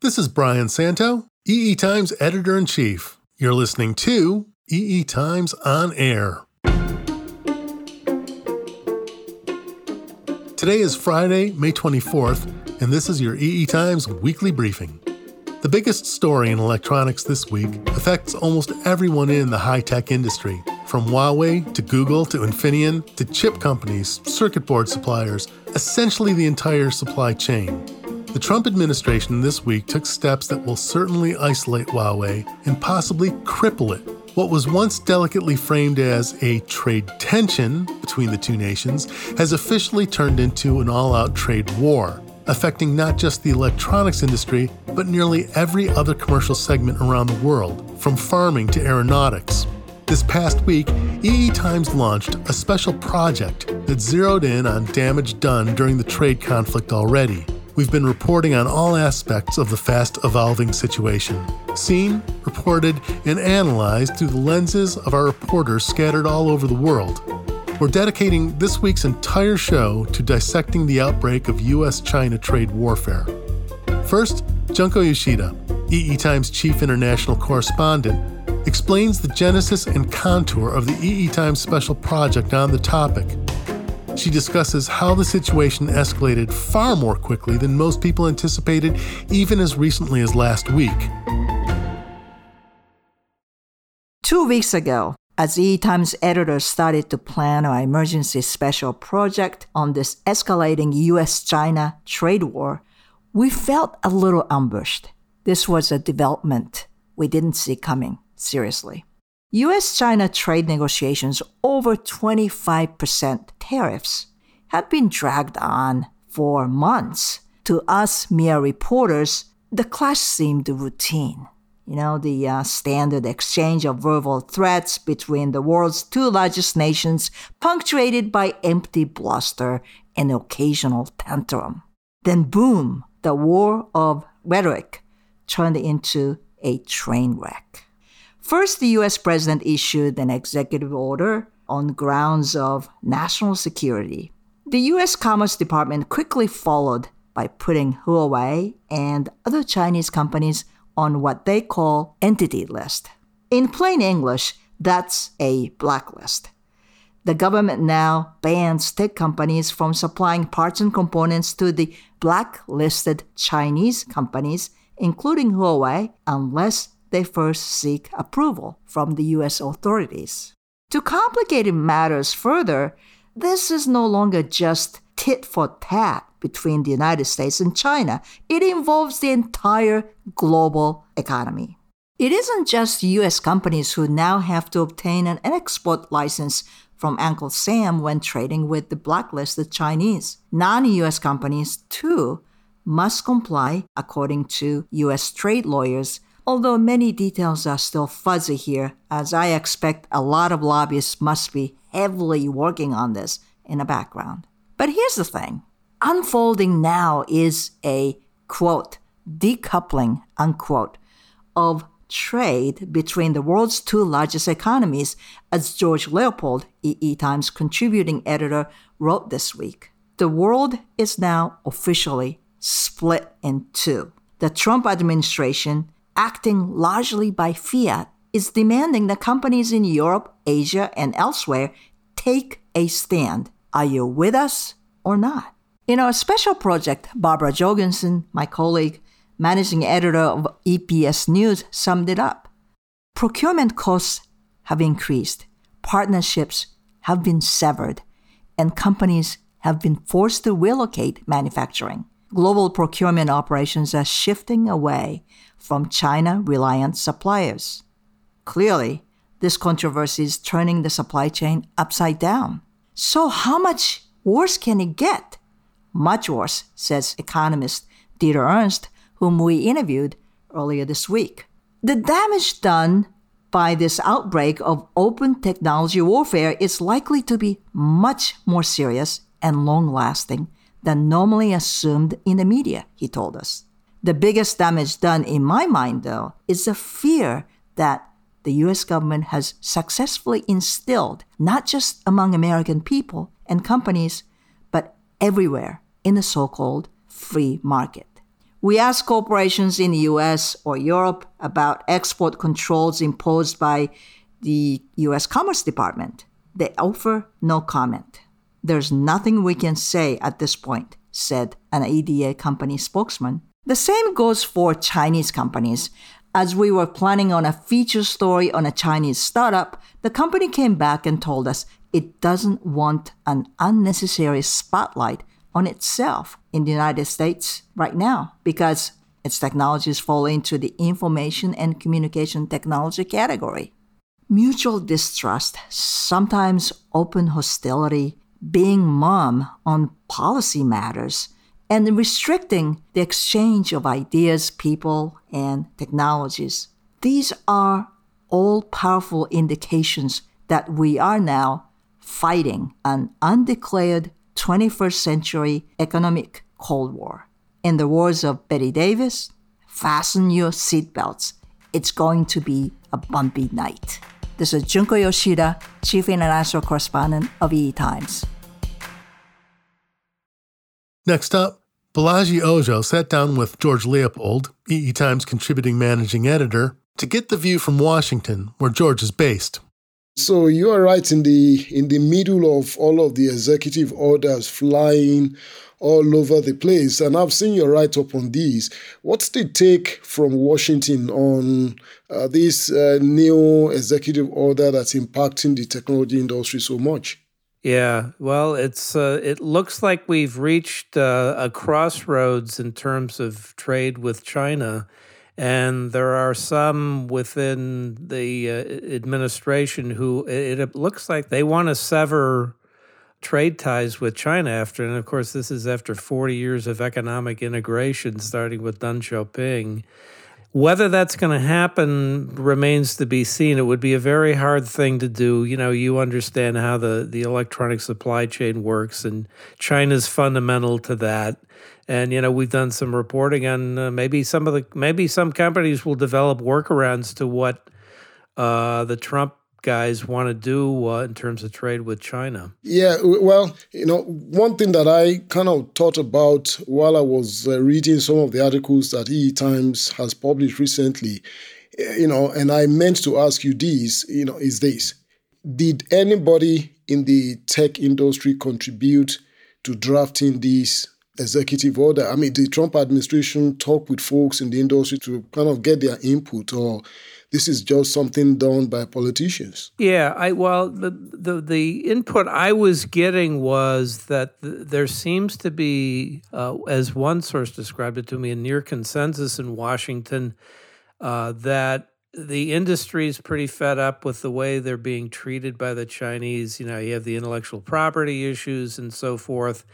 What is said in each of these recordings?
This is Brian Santo, EE Times editor in chief. You're listening to EE Times on Air. Today is Friday, May 24th, and this is your EE Times weekly briefing. The biggest story in electronics this week affects almost everyone in the high tech industry, from Huawei to Google to Infineon to chip companies, circuit board suppliers, essentially the entire supply chain. The Trump administration this week took steps that will certainly isolate Huawei and possibly cripple it. What was once delicately framed as a trade tension between the two nations has officially turned into an all out trade war, affecting not just the electronics industry, but nearly every other commercial segment around the world, from farming to aeronautics. This past week, EE Times launched a special project that zeroed in on damage done during the trade conflict already we've been reporting on all aspects of the fast evolving situation, seen, reported, and analyzed through the lenses of our reporters scattered all over the world. We're dedicating this week's entire show to dissecting the outbreak of US China trade warfare. First, Junko Yoshida, EE Times chief international correspondent, explains the genesis and contour of the EE Times special project on the topic she discusses how the situation escalated far more quickly than most people anticipated, even as recently as last week. Two weeks ago, as E Times editors started to plan our emergency special project on this escalating US China trade war, we felt a little ambushed. This was a development we didn't see coming, seriously. US China trade negotiations over 25% tariffs had been dragged on for months. To us mere reporters, the clash seemed routine. You know, the uh, standard exchange of verbal threats between the world's two largest nations, punctuated by empty bluster and occasional tantrum. Then, boom, the war of rhetoric turned into a train wreck. First, the US president issued an executive order on grounds of national security. The US Commerce Department quickly followed by putting Huawei and other Chinese companies on what they call entity list. In plain English, that's a blacklist. The government now bans tech companies from supplying parts and components to the blacklisted Chinese companies, including Huawei, unless they first seek approval from the US authorities. To complicate matters further, this is no longer just tit for tat between the United States and China. It involves the entire global economy. It isn't just US companies who now have to obtain an export license from Uncle Sam when trading with the blacklisted Chinese. Non US companies, too, must comply, according to US trade lawyers, although many details are still fuzzy here, as I expect a lot of lobbyists must be heavily working on this in the background. But here's the thing unfolding now is a quote, decoupling, unquote, of trade between the world's two largest economies, as George Leopold, EE Times contributing editor, wrote this week. The world is now officially split in two. The Trump administration acting largely by fiat, is demanding that companies in Europe, Asia, and elsewhere take a stand. Are you with us or not? In our special project, Barbara Jorgensen, my colleague, managing editor of EPS News, summed it up. Procurement costs have increased, partnerships have been severed, and companies have been forced to relocate manufacturing. Global procurement operations are shifting away from China reliant suppliers. Clearly, this controversy is turning the supply chain upside down. So, how much worse can it get? Much worse, says economist Dieter Ernst, whom we interviewed earlier this week. The damage done by this outbreak of open technology warfare is likely to be much more serious and long lasting than normally assumed in the media, he told us. The biggest damage done in my mind, though, is the fear that the US government has successfully instilled, not just among American people and companies, but everywhere in the so called free market. We asked corporations in the US or Europe about export controls imposed by the US Commerce Department. They offer no comment. There's nothing we can say at this point, said an EDA company spokesman. The same goes for Chinese companies. As we were planning on a feature story on a Chinese startup, the company came back and told us it doesn't want an unnecessary spotlight on itself in the United States right now because its technologies fall into the information and communication technology category. Mutual distrust, sometimes open hostility, being mum on policy matters, and restricting the exchange of ideas, people, and technologies. These are all powerful indications that we are now fighting an undeclared 21st century economic Cold War. In the words of Bette Davis, fasten your seatbelts. It's going to be a bumpy night. This is Junko Yoshida, Chief International Correspondent of EE Times. Next up, Bolaji Ojo sat down with George Leopold, EE Times contributing managing editor, to get the view from Washington, where George is based. So you are right in the in the middle of all of the executive orders flying all over the place, and I've seen your write up on these. What's the take from Washington on uh, this uh, new executive order that's impacting the technology industry so much? Yeah, well, it's uh, it looks like we've reached uh, a crossroads in terms of trade with China and there are some within the uh, administration who it, it, looks like they want to sever trade ties with China after, and of course, this is after 40 years of economic integration, starting with Deng Xiaoping. Whether that's going to happen remains to be seen. It would be a very hard thing to do. You know, you understand how the, the electronic supply chain works, and China's fundamental to that and you know we've done some reporting on uh, maybe some of the maybe some companies will develop workarounds to what uh, the Trump guys want to do uh, in terms of trade with China. Yeah, well, you know, one thing that I kind of thought about while I was uh, reading some of the articles that EE Times has published recently, eh, you know, and I meant to ask you this, you know, is this: Did anybody in the tech industry contribute to drafting these executive order? I mean, the Trump administration talk with folks in the industry to kind of get their input, or this is just something done by politicians? Yeah, I well, the the, the input I was getting was that th- there seems to be, uh, as one source described it to me, a near consensus in Washington uh, that the industry is pretty fed up with the way they're being treated by the Chinese. You know, you have the intellectual property issues and so forth.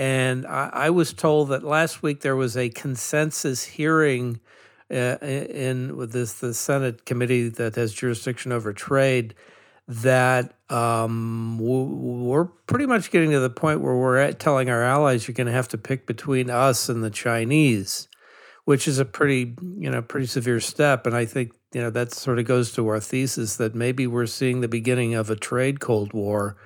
And I, I, was told that last week there was a consensus hearing uh, in with this the Senate committee that has jurisdiction over trade that um, we're pretty much getting to the point where we're telling our allies you're going to have to pick between us and the Chinese, which is a pretty you know pretty severe step. And I think you know that sort of goes to our thesis that maybe we're seeing the beginning of a trade cold war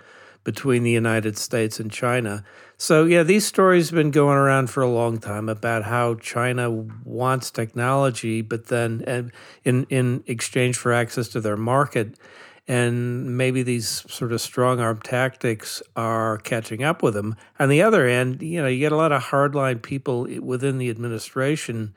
between the United States and China. So, yeah, these stories have been going around for a long time about how China wants technology, but then in, in exchange for access to their market. And maybe these sort of strong arm tactics are catching up with them. On the other hand, you know, you get a lot of hardline people within the administration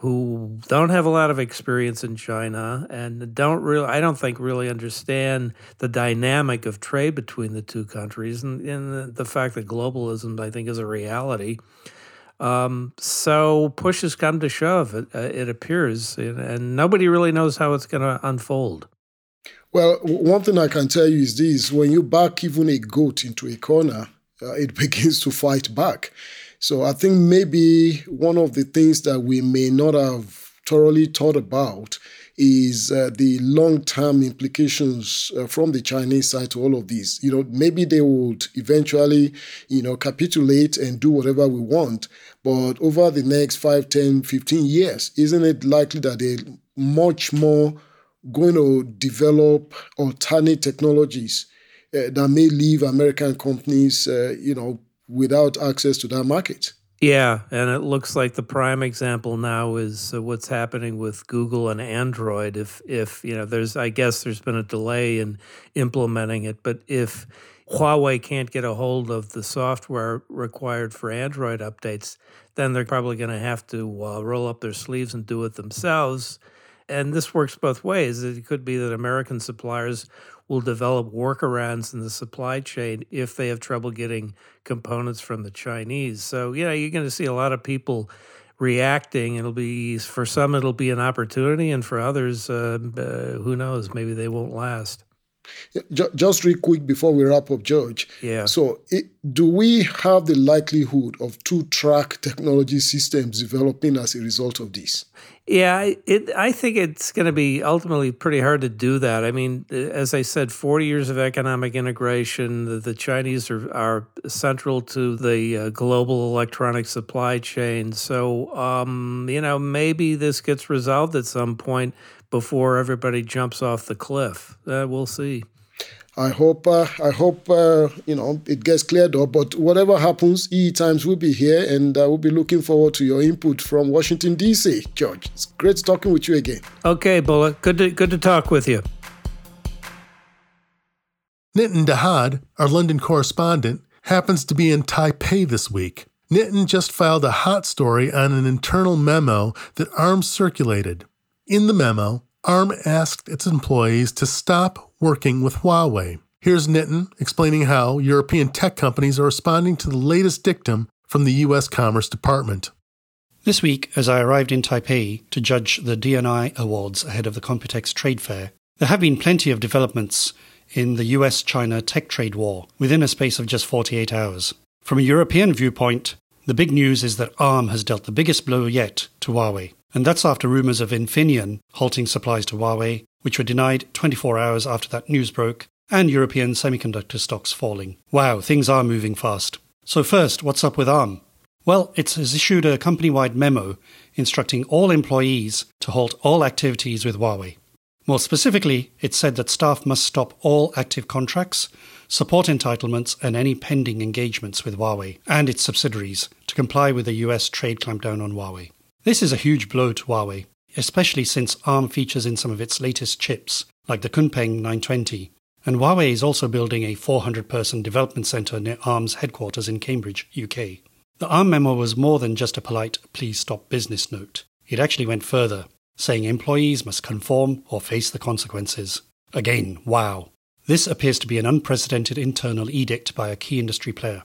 who don't have a lot of experience in China and don't really, I don't think, really understand the dynamic of trade between the two countries and, and the, fact that globalism, I think, is a reality. Um, so push has come to shove, it, uh, it appears, and, and nobody really knows how it's going to unfold. Well, one thing I can tell you is this when you back even a goat into a corner, uh, it begins to fight back. So I think maybe one of the things that we may not have thoroughly thought about is uh, the long-term implications uh, from the Chinese side to all of these. You know, maybe they would eventually, you know, capitulate and do whatever we want, but over the next 5, 10, 15 years, isn't it likely that they're much more going to develop alternate technologies uh, that may leave American companies, uh, you know, without access to that market. Yeah, and it looks like the prime example now is uh, what's happening with Google and Android. If if you know, there's I guess there's been a delay in implementing it, but if Huawei can't get a hold of the software required for Android updates, then they're probably going to have to uh, roll up their sleeves and do it themselves. And this works both ways. It could be that American suppliers will develop workarounds in the supply chain if they have trouble getting components from the Chinese. So, yeah, you're going to see a lot of people reacting. It'll be, for some, it'll be an opportunity, and for others, uh, uh, who knows, maybe they won't last. Just real quick before we wrap up, George. Yeah. So, it, do we have the likelihood of two track technology systems developing as a result of this? Yeah, it, I think it's going to be ultimately pretty hard to do that. I mean, as I said, 40 years of economic integration. The, the Chinese are, are central to the uh, global electronic supply chain. So, um, you know, maybe this gets resolved at some point before everybody jumps off the cliff. Uh, we'll see. I hope uh, I hope uh, you know it gets cleared up. But whatever happens, EE Times will be here, and uh, we'll be looking forward to your input from Washington D.C. George, it's great talking with you again. Okay, Bullock, good to good to talk with you. Nitin Dahad, our London correspondent, happens to be in Taipei this week. Nitin just filed a hot story on an internal memo that ARM circulated. In the memo, ARM asked its employees to stop working with Huawei. Here's Nitin explaining how European tech companies are responding to the latest dictum from the U.S. Commerce Department. This week, as I arrived in Taipei to judge the DNI Awards ahead of the Computex trade fair, there have been plenty of developments in the US China tech trade war within a space of just 48 hours. From a European viewpoint, the big news is that ARM has dealt the biggest blow yet to Huawei. And that's after rumours of Infineon halting supplies to Huawei, which were denied 24 hours after that news broke, and European semiconductor stocks falling. Wow, things are moving fast. So, first, what's up with ARM? Well, it has issued a company wide memo instructing all employees to halt all activities with Huawei. More specifically, it said that staff must stop all active contracts, support entitlements, and any pending engagements with Huawei and its subsidiaries to comply with the US trade clampdown on Huawei. This is a huge blow to Huawei, especially since ARM features in some of its latest chips, like the Kunpeng 920. And Huawei is also building a 400 person development center near ARM's headquarters in Cambridge, UK. The ARM memo was more than just a polite please stop business note. It actually went further, saying employees must conform or face the consequences. Again, wow. This appears to be an unprecedented internal edict by a key industry player.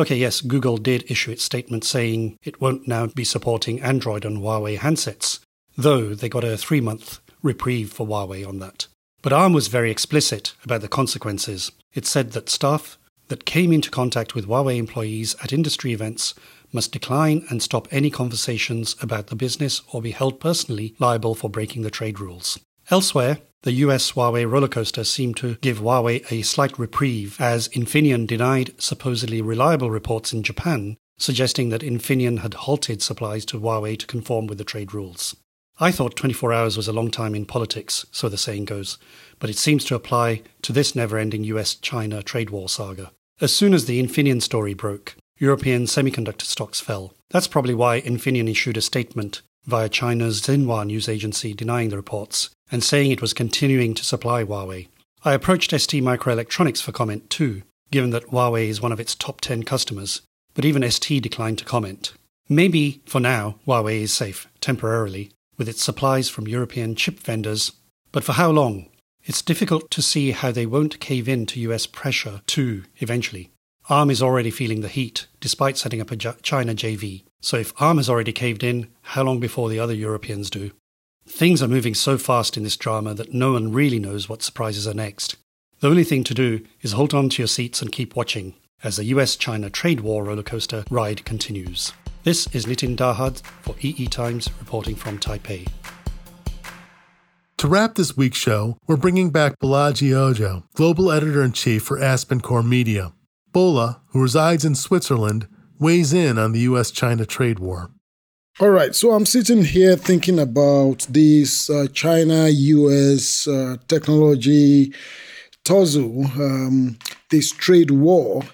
Okay, yes, Google did issue its statement saying it won't now be supporting Android on Huawei handsets, though they got a three month reprieve for Huawei on that. But ARM was very explicit about the consequences. It said that staff that came into contact with Huawei employees at industry events must decline and stop any conversations about the business or be held personally liable for breaking the trade rules. Elsewhere, the US Huawei rollercoaster seemed to give Huawei a slight reprieve as Infineon denied supposedly reliable reports in Japan suggesting that Infineon had halted supplies to Huawei to conform with the trade rules. I thought 24 hours was a long time in politics, so the saying goes, but it seems to apply to this never ending US China trade war saga. As soon as the Infineon story broke, European semiconductor stocks fell. That's probably why Infineon issued a statement via China's Xinhua news agency denying the reports and saying it was continuing to supply Huawei. I approached ST Microelectronics for comment too, given that Huawei is one of its top 10 customers, but even ST declined to comment. Maybe, for now, Huawei is safe, temporarily, with its supplies from European chip vendors, but for how long? It's difficult to see how they won't cave in to US pressure too, eventually. ARM is already feeling the heat, despite setting up a China JV. So if ARM has already caved in, how long before the other Europeans do? Things are moving so fast in this drama that no one really knows what surprises are next. The only thing to do is hold on to your seats and keep watching as the US China trade war rollercoaster ride continues. This is Nitin Dahad for EE Times reporting from Taipei. To wrap this week's show, we're bringing back Bolaji Ojo, Global Editor in Chief for AspenCore Media. Bola, who resides in Switzerland, weighs in on the US China trade war. All right, so I'm sitting here thinking about this uh, China US uh, technology tussle, um, this trade war,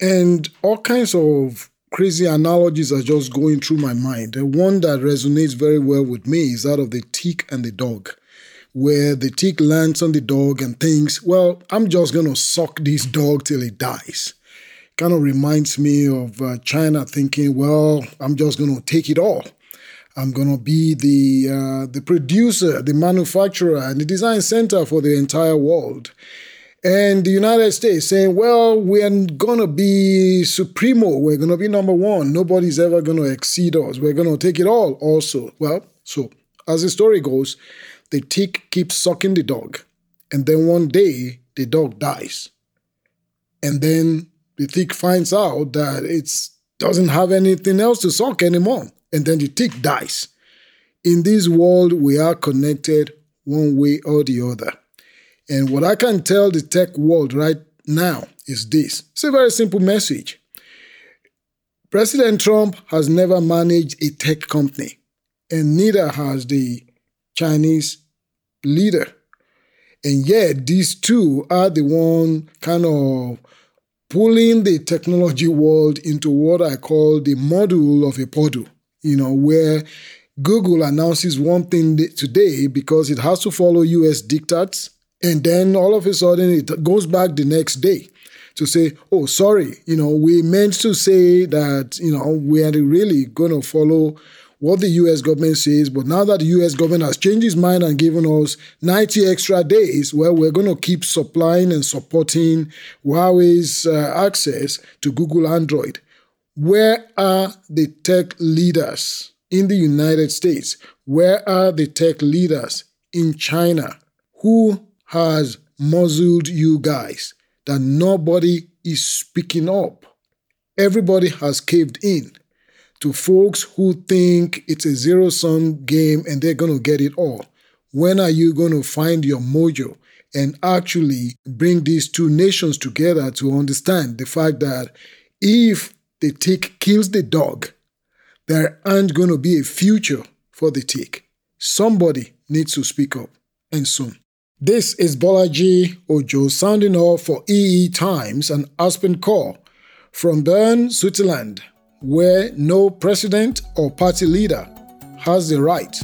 and all kinds of crazy analogies are just going through my mind. The one that resonates very well with me is that of the tick and the dog, where the tick lands on the dog and thinks, well, I'm just going to suck this dog till it dies. Kind of reminds me of uh, China thinking, well, I'm just going to take it all. I'm going to be the, uh, the producer, the manufacturer, and the design center for the entire world. And the United States saying, well, we're going to be supremo. We're going to be number one. Nobody's ever going to exceed us. We're going to take it all also. Well, so as the story goes, the tick keeps sucking the dog. And then one day, the dog dies. And then the tick finds out that it doesn't have anything else to suck anymore. And then the tick dies. In this world, we are connected one way or the other. And what I can tell the tech world right now is this it's a very simple message. President Trump has never managed a tech company, and neither has the Chinese leader. And yet, these two are the one kind of pulling the technology world into what I call the model of a puddle, you know, where Google announces one thing today because it has to follow US diktats and then all of a sudden it goes back the next day to say, oh, sorry, you know, we meant to say that, you know, we are really going to follow what the US government says, but now that the US government has changed its mind and given us 90 extra days, well, we're going to keep supplying and supporting Huawei's uh, access to Google Android. Where are the tech leaders in the United States? Where are the tech leaders in China who has muzzled you guys, that nobody is speaking up. Everybody has caved in to folks who think it's a zero sum game and they're going to get it all. When are you going to find your mojo and actually bring these two nations together to understand the fact that if the tick kills the dog, there aren't going to be a future for the tick. Somebody needs to speak up, and soon. This is Bolaji Ojo sounding off for EE Times and AspenCore from Bern, Switzerland, where no president or party leader has the right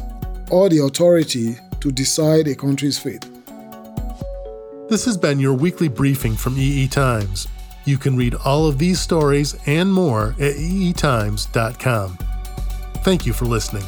or the authority to decide a country's fate. This has been your weekly briefing from EE Times. You can read all of these stories and more at eetimes.com. Thank you for listening.